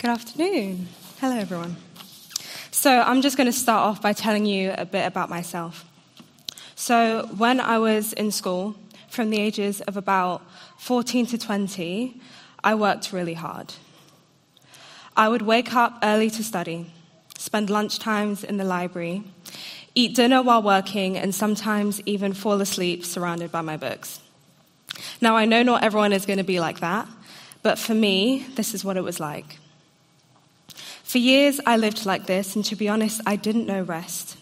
Good afternoon. Hello, everyone. So, I'm just going to start off by telling you a bit about myself. So, when I was in school, from the ages of about 14 to 20, I worked really hard. I would wake up early to study, spend lunch times in the library, eat dinner while working, and sometimes even fall asleep surrounded by my books. Now, I know not everyone is going to be like that, but for me, this is what it was like. For years, I lived like this, and to be honest, I didn't know rest.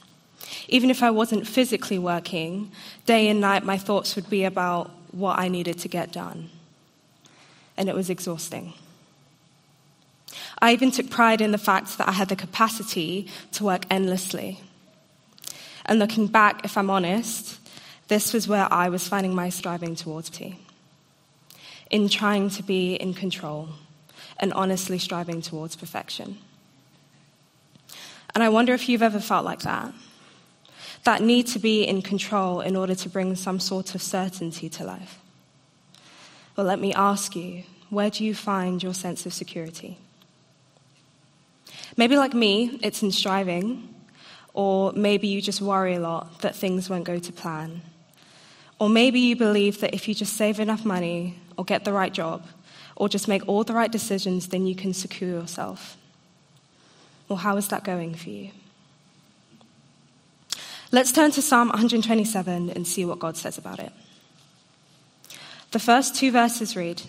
Even if I wasn't physically working, day and night, my thoughts would be about what I needed to get done. And it was exhausting. I even took pride in the fact that I had the capacity to work endlessly. And looking back, if I'm honest, this was where I was finding my striving towards tea. In trying to be in control and honestly striving towards perfection. And I wonder if you've ever felt like that. That need to be in control in order to bring some sort of certainty to life. Well, let me ask you where do you find your sense of security? Maybe, like me, it's in striving, or maybe you just worry a lot that things won't go to plan. Or maybe you believe that if you just save enough money, or get the right job, or just make all the right decisions, then you can secure yourself. Well, how is that going for you? Let's turn to Psalm 127 and see what God says about it. The first two verses read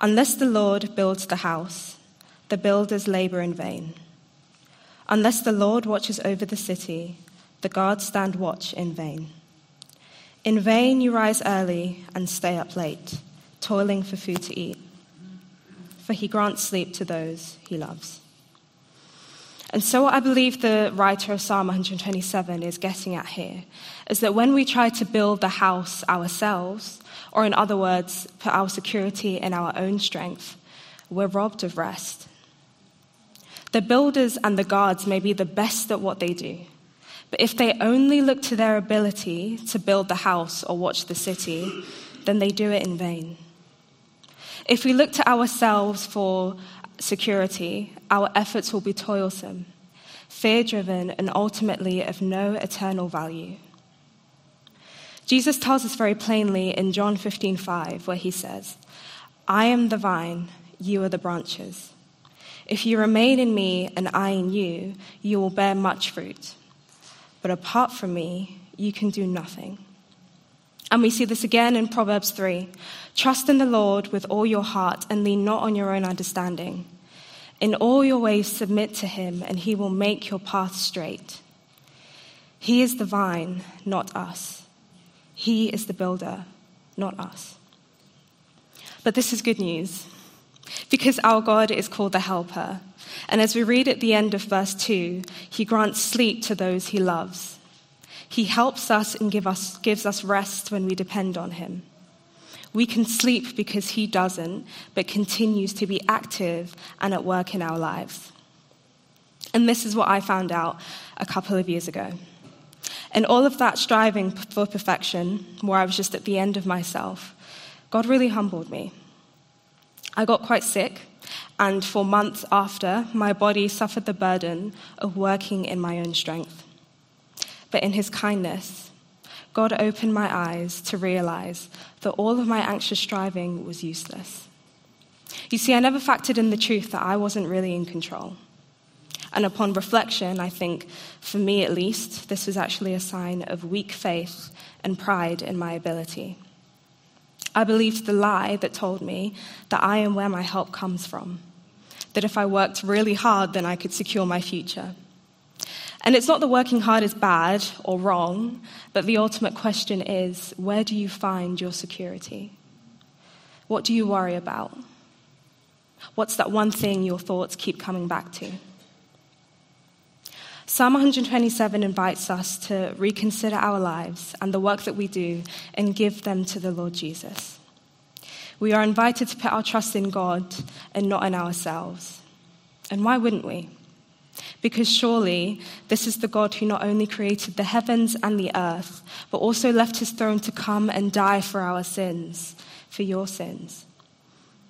Unless the Lord builds the house, the builders labor in vain. Unless the Lord watches over the city, the guards stand watch in vain. In vain you rise early and stay up late, toiling for food to eat, for he grants sleep to those he loves. And so, what I believe the writer of Psalm 127 is getting at here is that when we try to build the house ourselves, or in other words, put our security in our own strength, we're robbed of rest. The builders and the guards may be the best at what they do, but if they only look to their ability to build the house or watch the city, then they do it in vain. If we look to ourselves for security, our efforts will be toilsome, fear driven, and ultimately of no eternal value. Jesus tells us very plainly in John 15:5 where he says, "I am the vine, you are the branches. If you remain in me and I in you, you will bear much fruit. But apart from me, you can do nothing." And we see this again in Proverbs 3. Trust in the Lord with all your heart and lean not on your own understanding. In all your ways, submit to him, and he will make your path straight. He is the vine, not us. He is the builder, not us. But this is good news because our God is called the Helper. And as we read at the end of verse 2, he grants sleep to those he loves. He helps us and give us, gives us rest when we depend on him. We can sleep because He doesn't, but continues to be active and at work in our lives. And this is what I found out a couple of years ago. In all of that striving for perfection, where I was just at the end of myself, God really humbled me. I got quite sick, and for months after, my body suffered the burden of working in my own strength. But in His kindness, God opened my eyes to realize that all of my anxious striving was useless. You see, I never factored in the truth that I wasn't really in control. And upon reflection, I think, for me at least, this was actually a sign of weak faith and pride in my ability. I believed the lie that told me that I am where my help comes from, that if I worked really hard, then I could secure my future. And it's not that working hard is bad or wrong, but the ultimate question is where do you find your security? What do you worry about? What's that one thing your thoughts keep coming back to? Psalm 127 invites us to reconsider our lives and the work that we do and give them to the Lord Jesus. We are invited to put our trust in God and not in ourselves. And why wouldn't we? Because surely this is the God who not only created the heavens and the earth, but also left his throne to come and die for our sins, for your sins.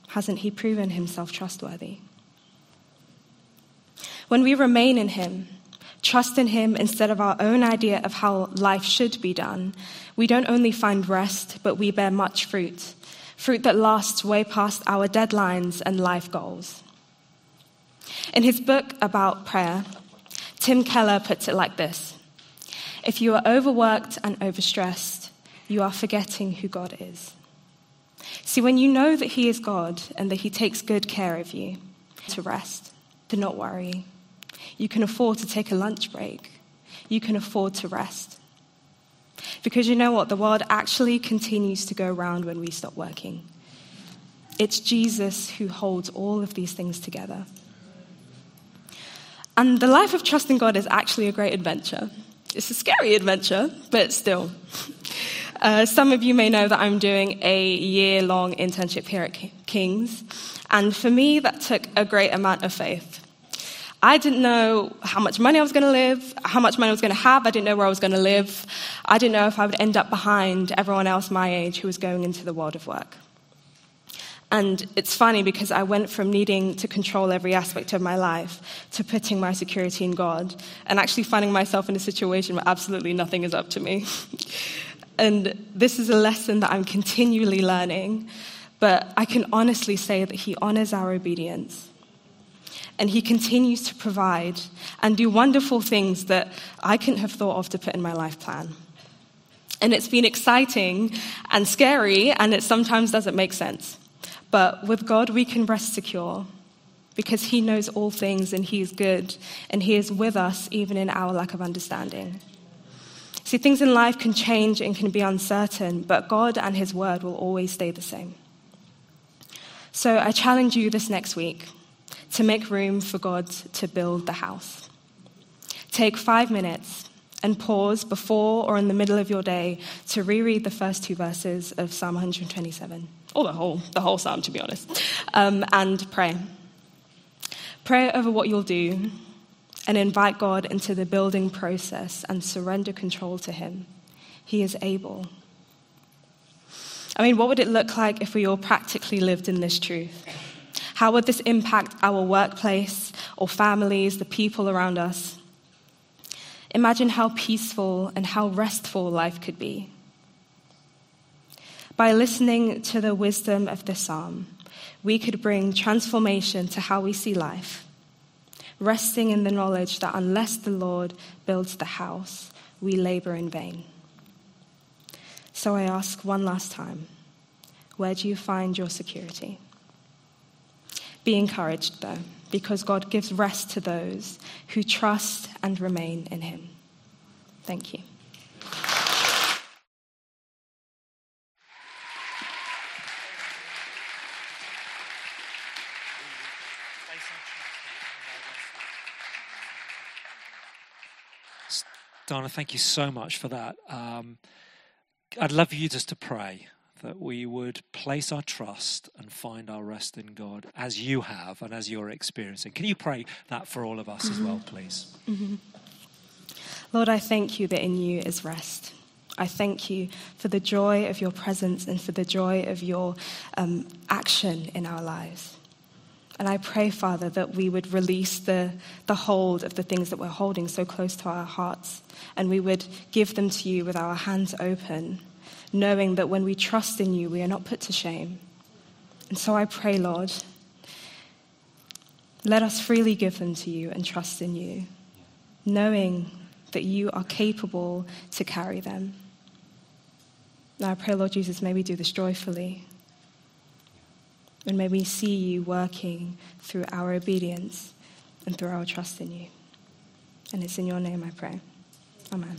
Hasn't he proven himself trustworthy? When we remain in Him, trust in Him instead of our own idea of how life should be done, we don't only find rest, but we bear much fruit. Fruit that lasts way past our deadlines and life goals. In his book about prayer, Tim Keller puts it like this If you are overworked and overstressed, you are forgetting who God is. See, when you know that He is God and that He takes good care of you, to rest, to not worry, you can afford to take a lunch break. You can afford to rest. Because you know what? The world actually continues to go round when we stop working. It's Jesus who holds all of these things together. And the life of trusting God is actually a great adventure. It's a scary adventure, but still. Uh, some of you may know that I'm doing a year long internship here at King's. And for me, that took a great amount of faith. I didn't know how much money I was going to live, how much money I was going to have. I didn't know where I was going to live. I didn't know if I would end up behind everyone else my age who was going into the world of work. And it's funny because I went from needing to control every aspect of my life to putting my security in God and actually finding myself in a situation where absolutely nothing is up to me. and this is a lesson that I'm continually learning, but I can honestly say that He honors our obedience. And He continues to provide and do wonderful things that I couldn't have thought of to put in my life plan. And it's been exciting and scary, and it sometimes doesn't make sense. But with God, we can rest secure because He knows all things and He is good and He is with us even in our lack of understanding. See, things in life can change and can be uncertain, but God and His word will always stay the same. So I challenge you this next week to make room for God to build the house. Take five minutes and pause before or in the middle of your day to reread the first two verses of Psalm 127 or the whole, the whole psalm, to be honest, um, and pray. Pray over what you'll do and invite God into the building process and surrender control to Him. He is able. I mean, what would it look like if we all practically lived in this truth? How would this impact our workplace or families, the people around us? Imagine how peaceful and how restful life could be by listening to the wisdom of the psalm, we could bring transformation to how we see life, resting in the knowledge that unless the Lord builds the house, we labor in vain. So I ask one last time where do you find your security? Be encouraged, though, because God gives rest to those who trust and remain in Him. Thank you. Donna, thank you so much for that. Um, I'd love you just to pray that we would place our trust and find our rest in God as you have and as you're experiencing. Can you pray that for all of us mm-hmm. as well, please? Mm-hmm. Lord, I thank you that in you is rest. I thank you for the joy of your presence and for the joy of your um, action in our lives. And I pray, Father, that we would release the, the hold of the things that we're holding so close to our hearts, and we would give them to you with our hands open, knowing that when we trust in you, we are not put to shame. And so I pray, Lord, let us freely give them to you and trust in you, knowing that you are capable to carry them. Now I pray, Lord Jesus, may we do this joyfully. And may we see you working through our obedience and through our trust in you. And it's in your name I pray. Amen.